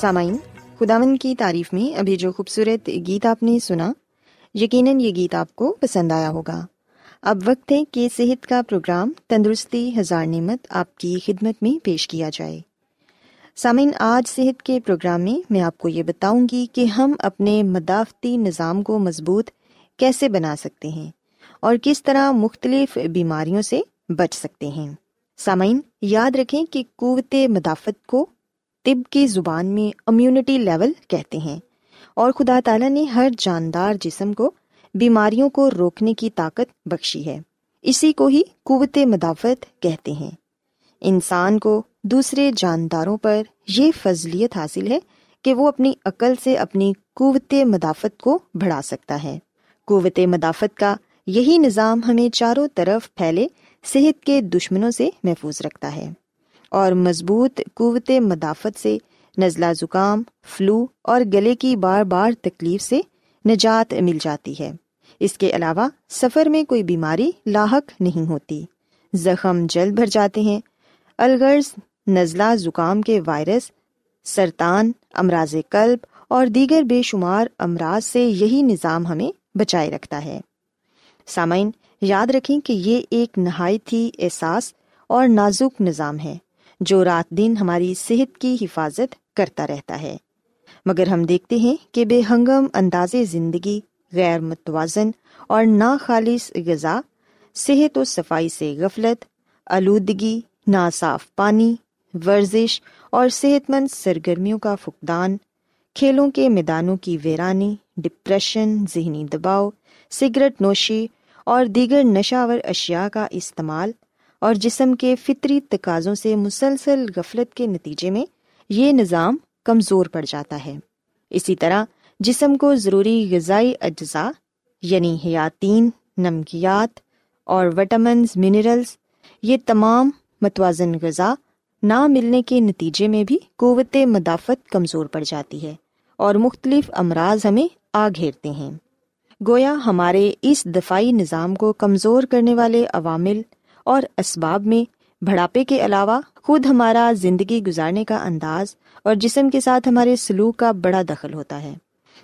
سامعین خداون کی تعریف میں ابھی جو خوبصورت گیت آپ نے سنا، یقیناً یہ گیت آپ کو پسند آیا ہوگا۔ اب وقت ہے کہ صحت کا پروگرام تندرستی ہزار نعمت آپ کی خدمت میں پیش کیا جائے۔ سامعین، آج صحت کے پروگرام میں میں آپ کو یہ بتاؤں گی کہ ہم اپنے مدافعتی نظام کو مضبوط کیسے بنا سکتے ہیں اور کس طرح مختلف بیماریوں سے بچ سکتے ہیں۔ سامعین، یاد رکھیں کہ قوت مدافعت کو طب کی زبان میں امیونٹی لیول کہتے ہیں اور خدا تعالیٰ نے ہر جاندار جسم کو بیماریوں کو روکنے کی طاقت بخشی ہے۔ اسی کو ہی قوت مدافعت کہتے ہیں۔ انسان کو دوسرے جانداروں پر یہ فضلیت حاصل ہے کہ وہ اپنی عقل سے اپنی قوت مدافعت کو بڑھا سکتا ہے۔ قوت مدافعت کا یہی نظام ہمیں چاروں طرف پھیلے صحت کے دشمنوں سے محفوظ رکھتا ہے اور مضبوط قوت مدافعت سے نزلہ زکام، فلو اور گلے کی بار بار تکلیف سے نجات مل جاتی ہے۔ اس کے علاوہ سفر میں کوئی بیماری لاحق نہیں ہوتی۔ زخم جلد بھر جاتے ہیں۔ الغرض نزلہ زکام کے وائرس، سرطان، امراض قلب اور دیگر بے شمار امراض سے یہی نظام ہمیں بچائے رکھتا ہے۔ سامعین، یاد رکھیں کہ یہ ایک نہایت ہی احساس اور نازک نظام ہے جو رات دن ہماری صحت کی حفاظت کرتا رہتا ہے۔ مگر ہم دیکھتے ہیں کہ بے ہنگم انداز زندگی، غیر متوازن اور ناخالص غذا، صحت و صفائی سے غفلت، آلودگی، ناصاف پانی ورزش اور صحت مند سرگرمیوں کا فقدان، کھیلوں کے میدانوں کی ویرانی ڈپریشن ذہنی دباؤ سگریٹ نوشی اور دیگر نشاور اشیاء کا استعمال اور جسم کے فطری تقاضوں سے مسلسل غفلت کے نتیجے میں یہ نظام کمزور پڑ جاتا ہے۔ اسی طرح جسم کو ضروری غذائی اجزاء یعنی حیاتین، نمکیات اور وٹامنز، منرلز، یہ تمام متوازن غذا نہ ملنے کے نتیجے میں بھی قوت مدافعت کمزور پڑ جاتی ہے اور مختلف امراض ہمیں آ گھیرتے ہیں۔ گویا ہمارے اس دفاعی نظام کو کمزور کرنے والے عوامل اور اسباب میں بڑھاپے کے علاوہ خود ہمارا زندگی گزارنے کا انداز اور جسم کے ساتھ ہمارے سلوک کا بڑا دخل ہوتا ہے۔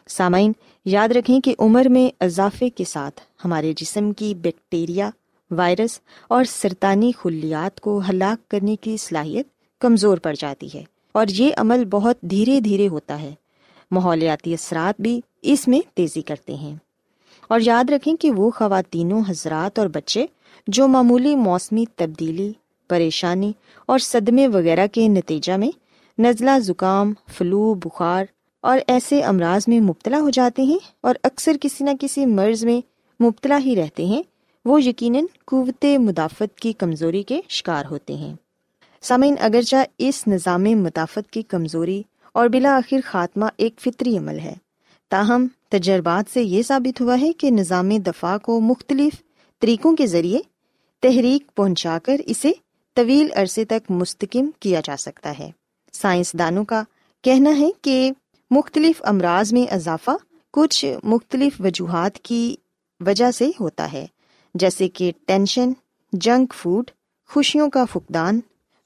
سامعین، یاد رکھیں کہ عمر میں اضافے کے ساتھ ہمارے جسم کی بیکٹیریا وائرس اور سرطانی خلیات کو ہلاک کرنے کی صلاحیت کمزور پڑ جاتی ہے اور یہ عمل بہت دھیرے دھیرے ہوتا ہے۔ ماحولیاتی اثرات بھی اس میں تیزی کرتے ہیں۔ اور یاد رکھیں کہ وہ خواتین حضرات اور بچے جو معمولی موسمی تبدیلی، پریشانی اور صدمے وغیرہ کے نتیجہ میں نزلہ زکام، فلو، بخار اور ایسے امراض میں مبتلا ہو جاتے ہیں اور اکثر کسی نہ کسی مرض میں مبتلا ہی رہتے ہیں وہ یقیناً قوت مدافعت کی کمزوری کے شکار ہوتے ہیں۔ سامعین، اگرچہ اس نظام مدافعت کی کمزوری اور بلاخر خاتمہ ایک فطری عمل ہے، تاہم تجربات سے یہ ثابت ہوا ہے کہ نظام دفاع کو مختلف طریقوں کے ذریعے تحریک پہنچا کر اسے طویل عرصے تک مستقم کیا جا سکتا ہے۔ سائنسدانوں کا کہنا ہے کہ مختلف امراض میں اضافہ کچھ مختلف وجوہات کی وجہ سے ہوتا ہے۔ جیسے کہ ٹینشن، جنک فوڈ، خوشیوں کا فقدان،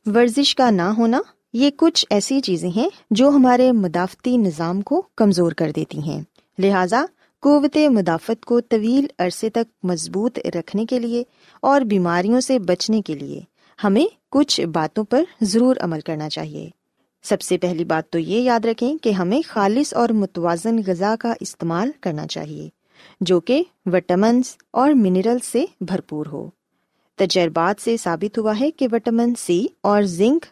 ورزش کا نہ ہونا، یہ کچھ ایسی چیزیں ہیں جو ہمارے مدافعتی نظام کو کمزور کر دیتی ہیں۔ لہذا قوت مدافعت کو طویل عرصے تک مضبوط رکھنے کے لیے اور بیماریوں سے بچنے کے لیے ہمیں کچھ باتوں پر ضرور عمل کرنا چاہیے۔ سب سے پہلی بات تو یہ یاد رکھیں کہ ہمیں خالص اور متوازن غذا کا استعمال کرنا چاہیے۔ جو کہ وٹامنس اور منرل سے بھرپور ہو۔ تجربات سے ثابت ہوا ہے کہ وٹامن سی اور زنک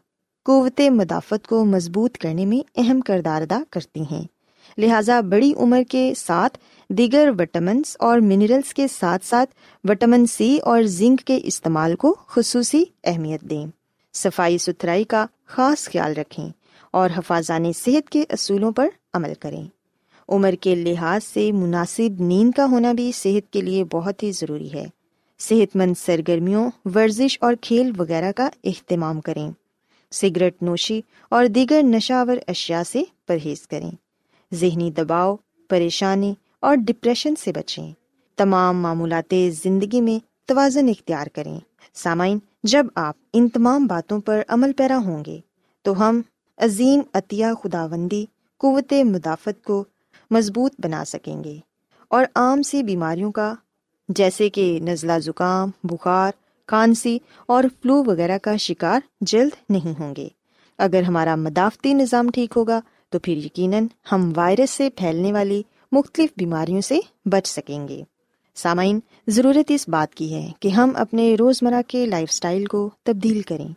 قوت مدافعت کو مضبوط کرنے میں اہم کردار ادا کرتی ہیں۔ لہٰذا بڑی عمر کے ساتھ دیگر وٹامنس اور منرلس کے ساتھ ساتھ وٹامن سی اور زنک کے استعمال کو خصوصی اہمیت دیں۔ صفائی ستھرائی کا خاص خیال رکھیں اور حفاظان صحت کے اصولوں پر عمل کریں۔ عمر کے لحاظ سے مناسب نیند کا ہونا بھی صحت کے لیے بہت ہی ضروری ہے۔ صحت مند سرگرمیوں، ورزش اور کھیل وغیرہ کا اہتمام کریں۔ سگریٹ نوشی اور دیگر نشاور اشیاء سے پرہیز کریں۔ ذہنی دباؤ، پریشانی اور ڈپریشن سے بچیں۔ تمام معمولات زندگی میں توازن اختیار کریں۔ سامعین، جب آپ ان تمام باتوں پر عمل پیرا ہوں گے، تو ہم عظیم عطیہ خداوندی، قوت مدافعت کو مضبوط بنا سکیں گے۔ اور عام سی بیماریوں کا، جیسے کہ نزلہ زکام، بخار کھانسی اور فلو وغیرہ کا شکار جلد نہیں ہوں گے۔ اگر ہمارا مدافعتی نظام ٹھیک ہوگا، تو پھر یقیناً ہم وائرس سے پھیلنے والی مختلف بیماریوں سے بچ سکیں گے۔ سامعین، ضرورت اس بات کی ہے کہ ہم اپنے روزمرہ کے لائف اسٹائل کو تبدیل کریں۔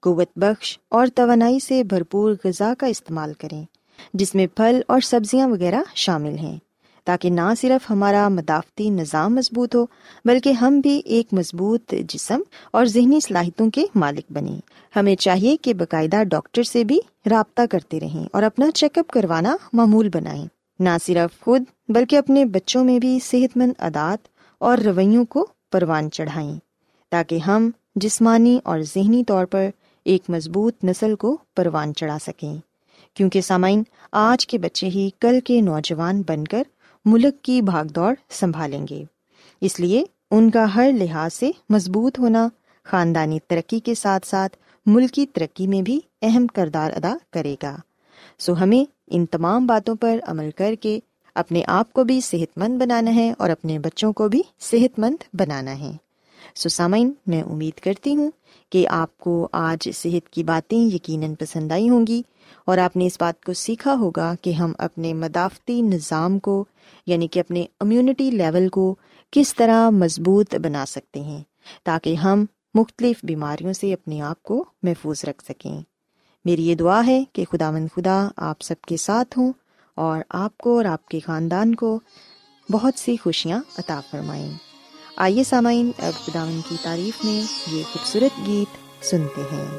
قوت بخش اور توانائی سے بھرپور غذا کا استعمال کریں۔ جس میں پھل اور سبزیاں وغیرہ شامل ہیں، تاکہ نہ صرف ہمارا مدافعتی نظام مضبوط ہو، بلکہ ہم بھی ایک مضبوط جسم اور ذہنی صلاحیتوں کے مالک بنیں۔ ہمیں چاہیے کہ باقاعدہ ڈاکٹر سے بھی رابطہ کرتے رہیں اور اپنا چیک اپ کروانا معمول بنائیں۔ نہ صرف خود، بلکہ اپنے بچوں میں بھی صحت مند عادات اور رویوں کو پروان چڑھائیں، تاکہ ہم جسمانی اور ذہنی طور پر ایک مضبوط نسل کو پروان چڑھا سکیں۔ کیونکہ سامعین، آج کے بچے ہی کل کے نوجوان بن کر ملک کی بھاگ دوڑ سنبھالیں گے۔ اس لیے ان کا ہر لحاظ سے مضبوط ہونا، خاندانی ترقی کے ساتھ ساتھ ملکی ترقی میں بھی اہم کردار ادا کرے گا۔ سو ہمیں ان تمام باتوں پر عمل کر کے اپنے آپ کو بھی صحت مند بنانا ہے اور اپنے بچوں کو بھی صحت مند بنانا ہے۔ سو سامعین، میں امید کرتی ہوں کہ آپ کو آج صحت کی باتیں یقیناً پسند آئی ہوں گی۔ اور آپ نے اس بات کو سیکھا ہوگا کہ ہم اپنے مدافعتی نظام کو یعنی کہ اپنے امیونٹی لیول کو کس طرح مضبوط بنا سکتے ہیں تاکہ ہم مختلف بیماریوں سے اپنے آپ کو محفوظ رکھ سکیں۔ میری یہ دعا ہے کہ خدا مند خدا آپ سب کے ساتھ ہوں اور آپ کو اور آپ کے خاندان کو بہت سی خوشیاں عطا فرمائیں۔ آئیے سامعین، اب خداون کی تعریف میں یہ خوبصورت گیت سنتے ہیں۔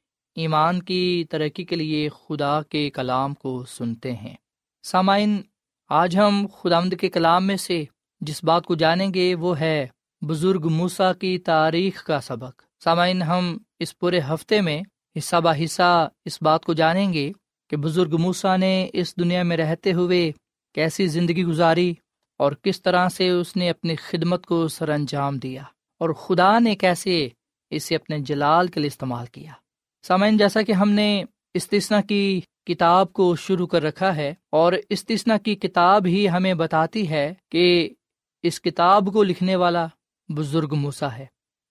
ایمان کی ترقی کے لیے خدا کے کلام کو سنتے ہیں۔ سامعین، آج ہم خدا کے کلام میں سے جس بات کو جانیں گے وہ ہے بزرگ موسا کی تاریخ کا سبق۔ سامعین، ہم اس پورے ہفتے میں حصہ بہ حصہ اس بات کو جانیں گے کہ بزرگ موسا نے اس دنیا میں رہتے ہوئے کیسی زندگی گزاری اور کس طرح سے اس نے اپنی خدمت کو سر انجام دیا اور خدا نے کیسے اسے اپنے جلال کے لیے استعمال کیا۔ سامعین، جیسا کہ ہم نے استثنا کی کتاب کو شروع کر رکھا ہے، اور استثنا کی کتاب ہی ہمیں بتاتی ہے کہ اس کتاب کو لکھنے والا بزرگ موسا ہے۔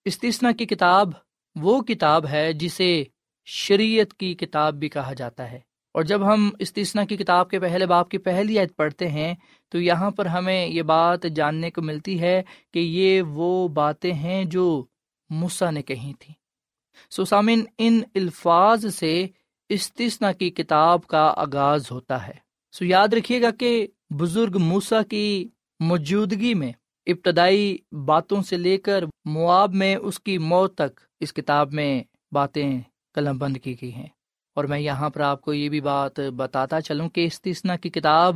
استثنا کی کتاب وہ کتاب ہے جسے شریعت کی کتاب بھی کہا جاتا ہے۔ اور جب ہم استثنا کی کتاب کے پہلے باپ کی پہلی عید پڑھتے ہیں، تو یہاں پر ہمیں یہ بات جاننے کو ملتی ہے کہ یہ وہ باتیں ہیں جو موسا نے کہی تھیں۔ سوسامن ان الفاظ سے استثنا کی کتاب کا آغاز ہوتا ہے۔ سو یاد رکھیے گا کہ بزرگ موسا کی موجودگی میں ابتدائی باتوں سے لے کر مواب میں اس کی موت تک اس کتاب میں باتیں قلم بند کی گئی ہیں۔ اور میں یہاں پر آپ کو یہ بھی بات بتاتا چلوں کہ استثنا کی کتاب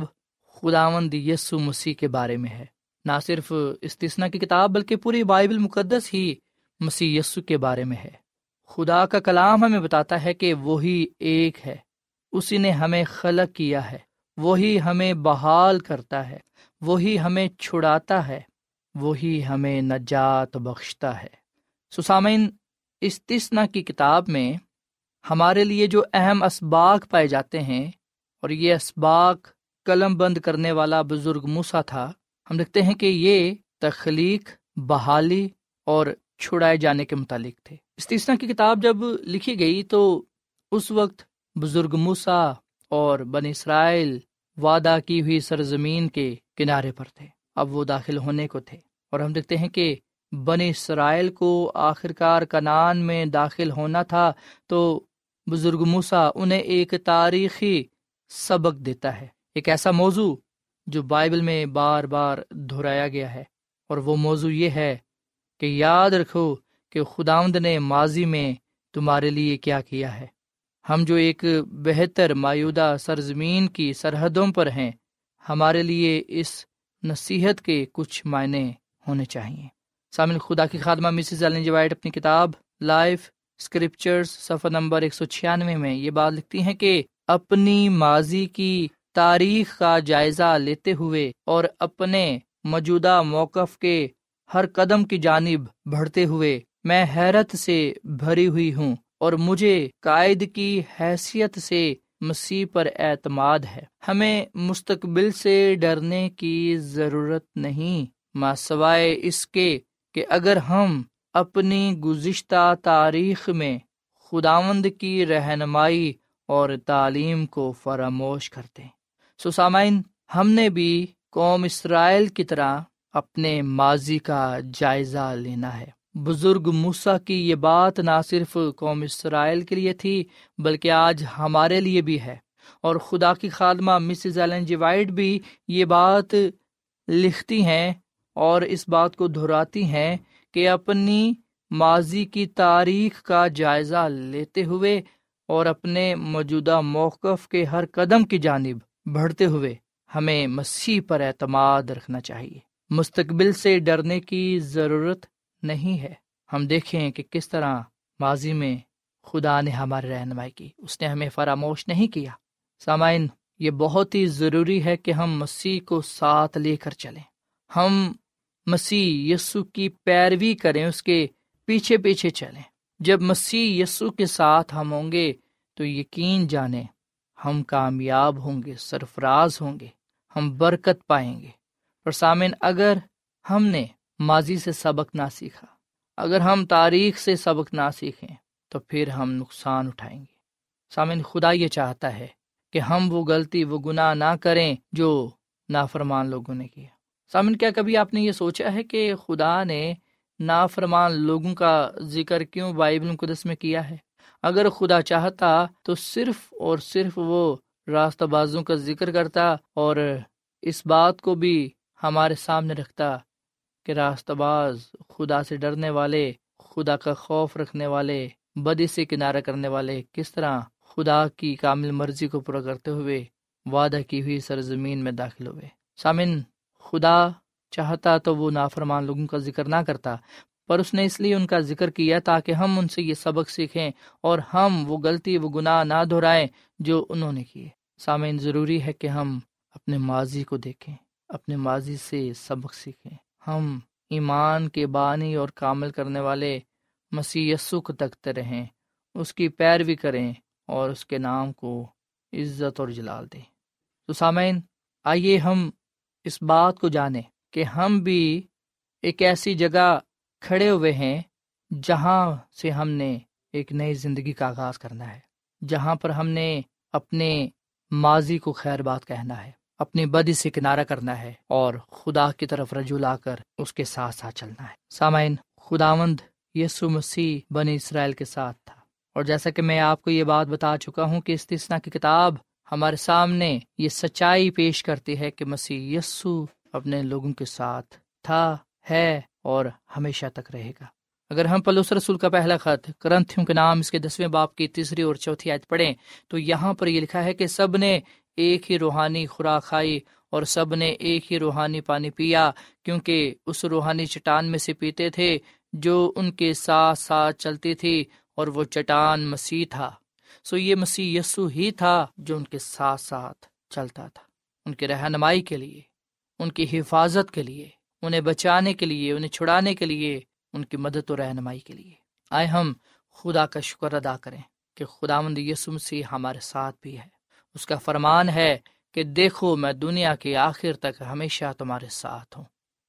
خداوند یسو مسیح کے بارے میں ہے۔ نہ صرف استثنا کی کتاب بلکہ پوری بائبل مقدس ہی مسیح یسو کے بارے میں ہے۔ خدا کا کلام ہمیں بتاتا ہے کہ وہی ایک ہے۔ اسی نے ہمیں خلق کیا ہے۔ وہی ہمیں بحال کرتا ہے۔ وہی ہمیں چھڑاتا ہے۔ وہی ہمیں نجات بخشتا ہے۔ سسامین استثنا کی کتاب میں ہمارے لیے جو اہم اسباق پائے جاتے ہیں، اور یہ اسباق قلم بند کرنے والا بزرگ موسا تھا، ہم دیکھتے ہیں کہ یہ تخلیق، بحالی اور چھڑائے جانے کے متعلق تھے۔ استثنا کی کتاب جب لکھی گئی تو اس وقت بزرگ موسا اور بن اسرائیل وعدہ کی ہوئی سرزمین کے کنارے پر تھے۔ اب وہ داخل ہونے کو تھے اور ہم دیکھتے ہیں کہ بن اسرائیل کو آخرکار کنان میں داخل ہونا تھا تو بزرگ موسا انہیں ایک تاریخی سبق دیتا ہے۔ ایک ایسا موضوع جو بائبل میں بار بار دہرایا گیا ہے اور وہ موضوع یہ ہے کہ یاد رکھو کہ خداوند نے ماضی میں تمہارے لیے کیا کیا ہے۔ ہم جو ایک بہتر مایودہ سرزمین کی سرحدوں پر ہیں، ہمارے لیے اس نصیحت کے کچھ معنی ہونے چاہیے سامن خدا کی خادمہ مسز جوائٹ اپنی کتاب لائف اسکرپچرس صفحہ نمبر ایک سو چھیانوے میں یہ بات لکھتی ہیں کہ اپنی ماضی کی تاریخ کا جائزہ لیتے ہوئے اور اپنے موجودہ موقف کے ہر قدم کی جانب بڑھتے ہوئے میں حیرت سے بھری ہوئی ہوں اور مجھے قائد کی حیثیت سے مسیح پر اعتماد ہے۔ ہمیں مستقبل سے ڈرنے کی ضرورت نہیں ماں سوائے اس کے کہ اگر ہم اپنی گزشتہ تاریخ میں خداوند کی رہنمائی اور تعلیم کو فراموش کرتے سسامین ہم نے بھی قوم اسرائیل کی طرح اپنے ماضی کا جائزہ لینا ہے۔ بزرگ موسا کی یہ بات نہ صرف قوم اسرائیل کے لیے تھی، بلکہ آج ہمارے لیے بھی ہے۔ اور خدا کی خادمہ مسز ایلن جی وائٹ بھی یہ بات لکھتی ہیں اور اس بات کو دہراتی ہیں کہ اپنی ماضی کی تاریخ کا جائزہ لیتے ہوئے اور اپنے موجودہ موقف کے ہر قدم کی جانب بڑھتے ہوئے ہمیں مسیح پر اعتماد رکھنا چاہیے۔ مستقبل سے ڈرنے کی ضرورت نہیں ہے۔ ہم دیکھیں کہ کس طرح ماضی میں خدا نے ہماری رہنمائی کی۔ اس نے ہمیں فراموش نہیں کیا۔ سامعین، یہ بہت ہی ضروری ہے کہ ہم مسیح کو ساتھ لے کر چلیں۔ ہم مسیح یسو کی پیروی کریں، اس کے پیچھے پیچھے چلیں۔ جب مسیح یسو کے ساتھ ہم ہوں گے تو یقین جانیں، ہم کامیاب ہوں گے، سرفراز ہوں گے، ہم برکت پائیں گے۔ اور سامن اگر ہم نے ماضی سے سبق نہ سیکھا، اگر ہم تاریخ سے سبق نہ سیکھیں، تو پھر ہم نقصان اٹھائیں گے۔ سامن خدا یہ چاہتا ہے کہ ہم وہ غلطی، وہ گناہ نہ کریں جو نافرمان لوگوں نے کیا۔ سامن کیا کبھی آپ نے یہ سوچا ہے کہ خدا نے نافرمان لوگوں کا ذکر کیوں بائبل مقدس میں کیا ہے؟ اگر خدا چاہتا تو صرف اور صرف وہ راستہ بازوں کا ذکر کرتا اور اس بات کو بھی ہمارے سامنے رکھتا کہ راستہ باز خدا سے ڈرنے والے، خدا کا خوف رکھنے والے، بدی سے کنارہ کرنے والے کس طرح خدا کی کامل مرضی کو پورا کرتے ہوئے وعدہ کی ہوئی سرزمین میں داخل ہوئے۔ سامن، خدا چاہتا تو وہ نافرمان لوگوں کا ذکر نہ کرتا، پر اس نے اس لیے ان کا ذکر کیا تاکہ ہم ان سے یہ سبق سیکھیں اور ہم وہ غلطی، وہ گناہ نہ دہرائیں جو انہوں نے کیے۔ سامعین ضروری ہے کہ ہم اپنے ماضی کو دیکھیں۔ اپنے ماضی سے سبق سیکھیں۔ ہم ایمان کے بانی اور کامل کرنے والے مسیح یسو کو تکتے رہیں۔ اس کی پیروی کریں اور اس کے نام کو عزت اور جلال دیں۔ تو سامعین، آئیے ہم اس بات کو جانیں کہ ہم بھی ایک ایسی جگہ کھڑے ہوئے ہیں جہاں سے ہم نے ایک نئی زندگی کا آغاز کرنا ہے، جہاں پر ہم نے اپنے ماضی کو خیر بات کہنا ہے۔ اپنی بدی سے کنارہ کرنا ہے اور خدا کی طرف رجوع لا کر اس کے ساتھ ساتھ چلنا ہے۔ سامعین، خداوند یسو مسیح بنی اسرائیل کے ساتھ تھا۔ اور جیسا کہ میں آپ کو یہ بات بتا چکا ہوں کہ استثنا کی کتاب ہمارے سامنے یہ سچائی پیش کرتی ہے کہ مسیح یسو اپنے لوگوں کے ساتھ تھا، ہے اور ہمیشہ تک رہے گا۔ اگر ہم پلوس رسول کا پہلا خط کرنتھیوں کے نام اس کے دسویں باپ کی تیسری اور چوتھی آیت پڑھیں تو یہاں پر یہ لکھا ہے کہ سب نے ایک ہی روحانی خوراک کھائی اور سب نے ایک ہی روحانی پانی پیا، کیونکہ اس روحانی چٹان میں سے پیتے تھے جو ان کے ساتھ ساتھ چلتی تھی اور وہ چٹان مسیح تھا۔ سو یہ مسیح یسو ہی تھا جو ان کے ساتھ ساتھ چلتا تھا۔ ان کی رہنمائی کے لیے، ان کی حفاظت کے لیے، انہیں بچانے کے لیے، انہیں چھڑانے کے لیے، ان کی مدد و رہنمائی کے لیے۔ آئے ہم، خدا کا شکر ادا کریں کہ خدا مند یسو مسیح ہمارے ساتھ بھی ہے۔ اس کا فرمان ہے کہ دیکھو میں دنیا کے آخر تک ہمیشہ تمہارے ساتھ ہوں۔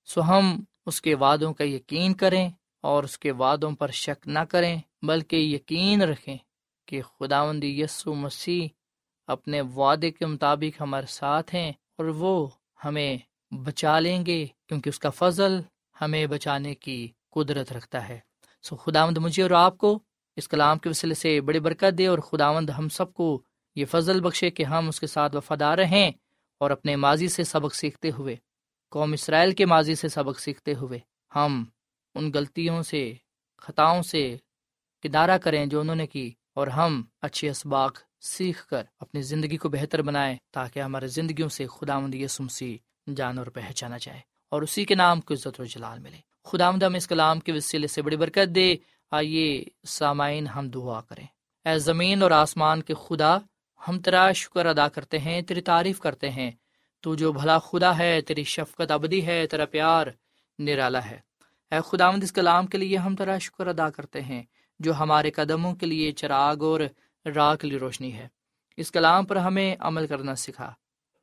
سو ہم اس کے وعدوں کا یقین کریں اور اس کے وعدوں پر شک نہ کریں، بلکہ یقین رکھیں کہ خداوند یسو مسیح اپنے وعدے کے مطابق ہمارے ساتھ ہیں اور وہ ہمیں بچا لیں گے، کیونکہ اس کا فضل ہمیں بچانے کی قدرت رکھتا ہے۔ سو خداوند مجھے اور آپ کو اس کلام کے وسیلے سے بڑی برکت دے اور خداوند ہم سب کو یہ فضل بخشے کہ ہم اس کے ساتھ وفادار رہیں اور اپنے ماضی سے سبق سیکھتے ہوئے، قوم اسرائیل کے ماضی سے سبق سیکھتے ہوئے ہم ان غلطیوں سے، خطاؤں سے کنارہ کریں جو انہوں نے کی اور ہم اچھے اسباق سیکھ کر اپنی زندگی کو بہتر بنائیں تاکہ ہمارے زندگیوں سے خدا مند یسمسی جان اور پہچانا جائے اور اسی کے نام کو عزت و جلال ملے۔ خدا مد ہم اس کلام کے وسیلے سے بڑی برکت دے۔ آئیے سامعین ہم دعا کریں۔ اے زمین اور آسمان کے خدا ہم تیرا شکر ادا کرتے ہیں، تیری تعریف کرتے ہیں۔ تو جو بھلا خدا ہے، تیری شفقت ابدی ہے، تیرا پیار نرالا ہے۔ اے خداوند، اس کلام کے لیے ہم تیرا شکر ادا کرتے ہیں، جو ہمارے قدموں کے لیے چراغ اور راہ کے لیے روشنی ہے۔ اس کلام پر ہمیں عمل کرنا سکھا۔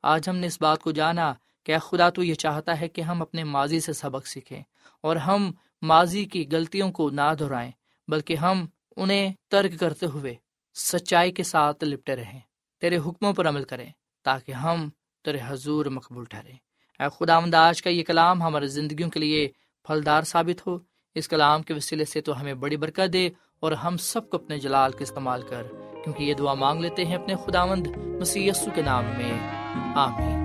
آج ہم نے اس بات کو جانا کہ خدا، تو یہ چاہتا ہے کہ ہم اپنے ماضی سے سبق سیکھیں اور ہم ماضی کی غلطیوں کو نہ دہرائیں، بلکہ ہم انہیں ترک کرتے ہوئے سچائی کے ساتھ لپٹے رہیں۔ تیرے حکموں پر عمل کریں تاکہ ہم تیرے حضور مقبول ٹھہریں۔ اے خدا آج کا یہ کلام ہماری زندگیوں کے لیے پھلدار ثابت ہو۔ اس کلام کے وسیلے سے تو ہمیں بڑی برکت دے اور ہم سب کو اپنے جلال کا استعمال کر، کیونکہ یہ دعا مانگ لیتے ہیں اپنے خدا مند مسی کے نام میں۔ آمین۔